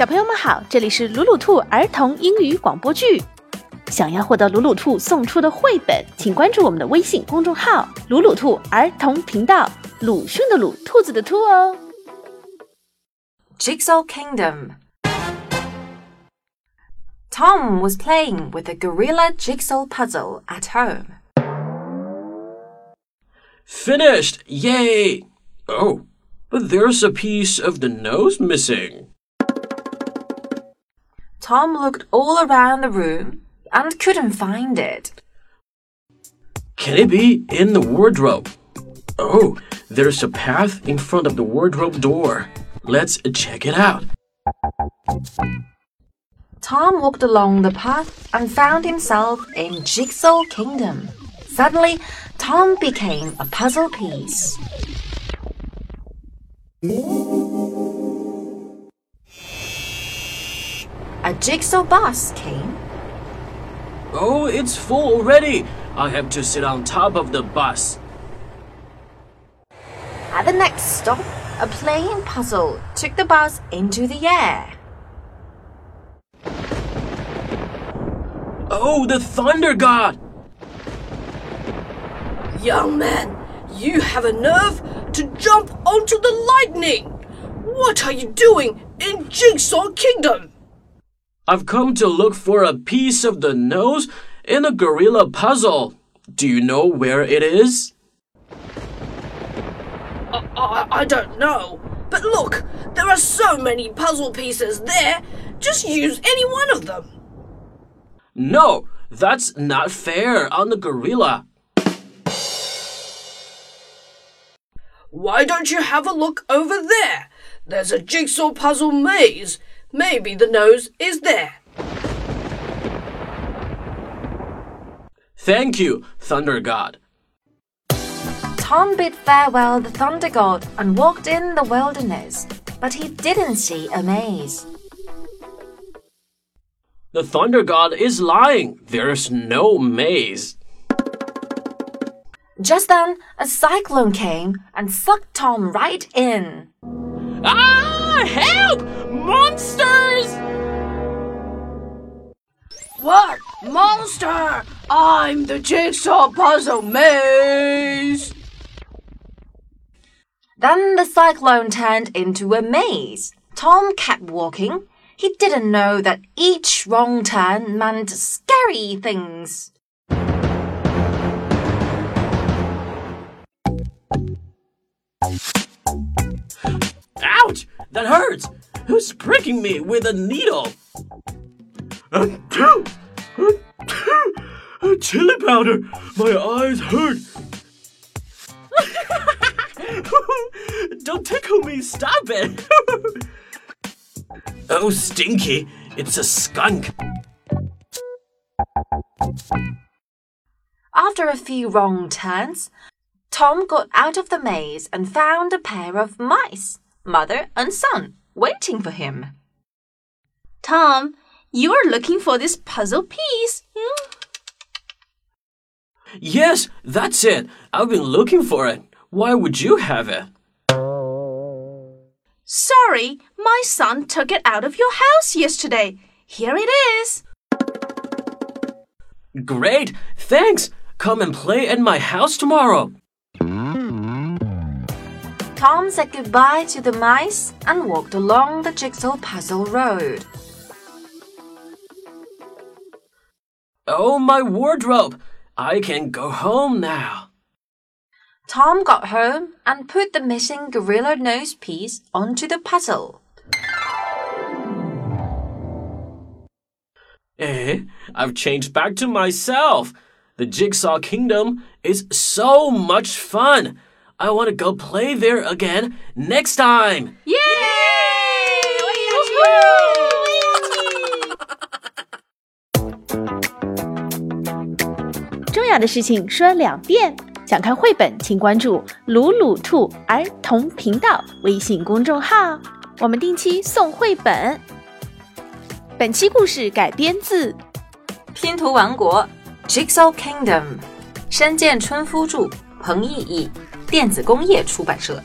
小朋友们好，这里是鲁鲁兔儿童英语广播剧。想要获得鲁鲁兔送出的绘本，请关注我们的微信公众号“鲁鲁兔儿童频道”。鲁迅的鲁，兔子的兔哦。Jigsaw Kingdom. Tom was playing with a gorilla jigsaw puzzle at home. Finished! Yay! Oh, but there's a piece of the nose missing. Tom looked all around the room and couldn't find it. Can it be in the wardrobe? Oh, there's a path in front of the wardrobe door. Let's check it out. Tom walked along the path and found himself in Jigsaw Kingdom. Suddenly, Tom became a puzzle piece. A jigsaw bus came. Oh, it's full already. I have to sit on top of the bus. At the next stop, a playing puzzle took the bus into the air. Oh, the Thunder God! Young man, you have a nerve to jump onto the lightning! What are you doing in Jigsaw Kingdom? I've come to look for a piece of the nose in a gorilla puzzle. Do you know where it is? I, I, I don't know. But look, there are so many puzzle pieces there. Just use any one of them. No, that's not fair on the gorilla. Why don't you have a look over there? There's a jigsaw puzzle maze. Maybe the nose is there. Thank you, Thunder God. Tom bid farewell the Thunder God and walked in the wilderness, but he didn't see a maze. The Thunder God is lying. There's no maze. Just then, a cyclone came and sucked Tom right in. Ah! Help! Monster! I'm the jigsaw puzzle maze! Then the cyclone turned into a maze. Tom kept walking. He didn't know that each wrong turn meant scary things. Ouch! That hurts! Who's pricking me with a needle? Uh, Chili powder! My eyes hurt! Don't tickle me! Stop it! oh, Stinky! It's a skunk! After a few wrong turns, Tom got out of the maze and found a pair of mice, mother and son, waiting for him. Tom, you are looking for this puzzle piece. Hmm? Yes, that's it. I've been looking for it. Why would you have it? Sorry, my son took it out of your house yesterday. Here it is. Great, thanks. Come and play at my house tomorrow. Tom said goodbye to the mice and walked along the jigsaw puzzle road. Oh, my wardrobe! I can go home now. Tom got home and put the missing gorilla nose piece onto the puzzle. Eh, I've changed back to myself. The Jigsaw Kingdom is so much fun. I want to go play there again next time. Yay! 重要的事情说两遍。想看绘本，请关注“鲁鲁兔儿童频道”微信公众号，我们定期送绘本。本期故事改编自《拼图王国》（Jigsaw Kingdom），山见春夫著，彭懿译，电子工业出版社。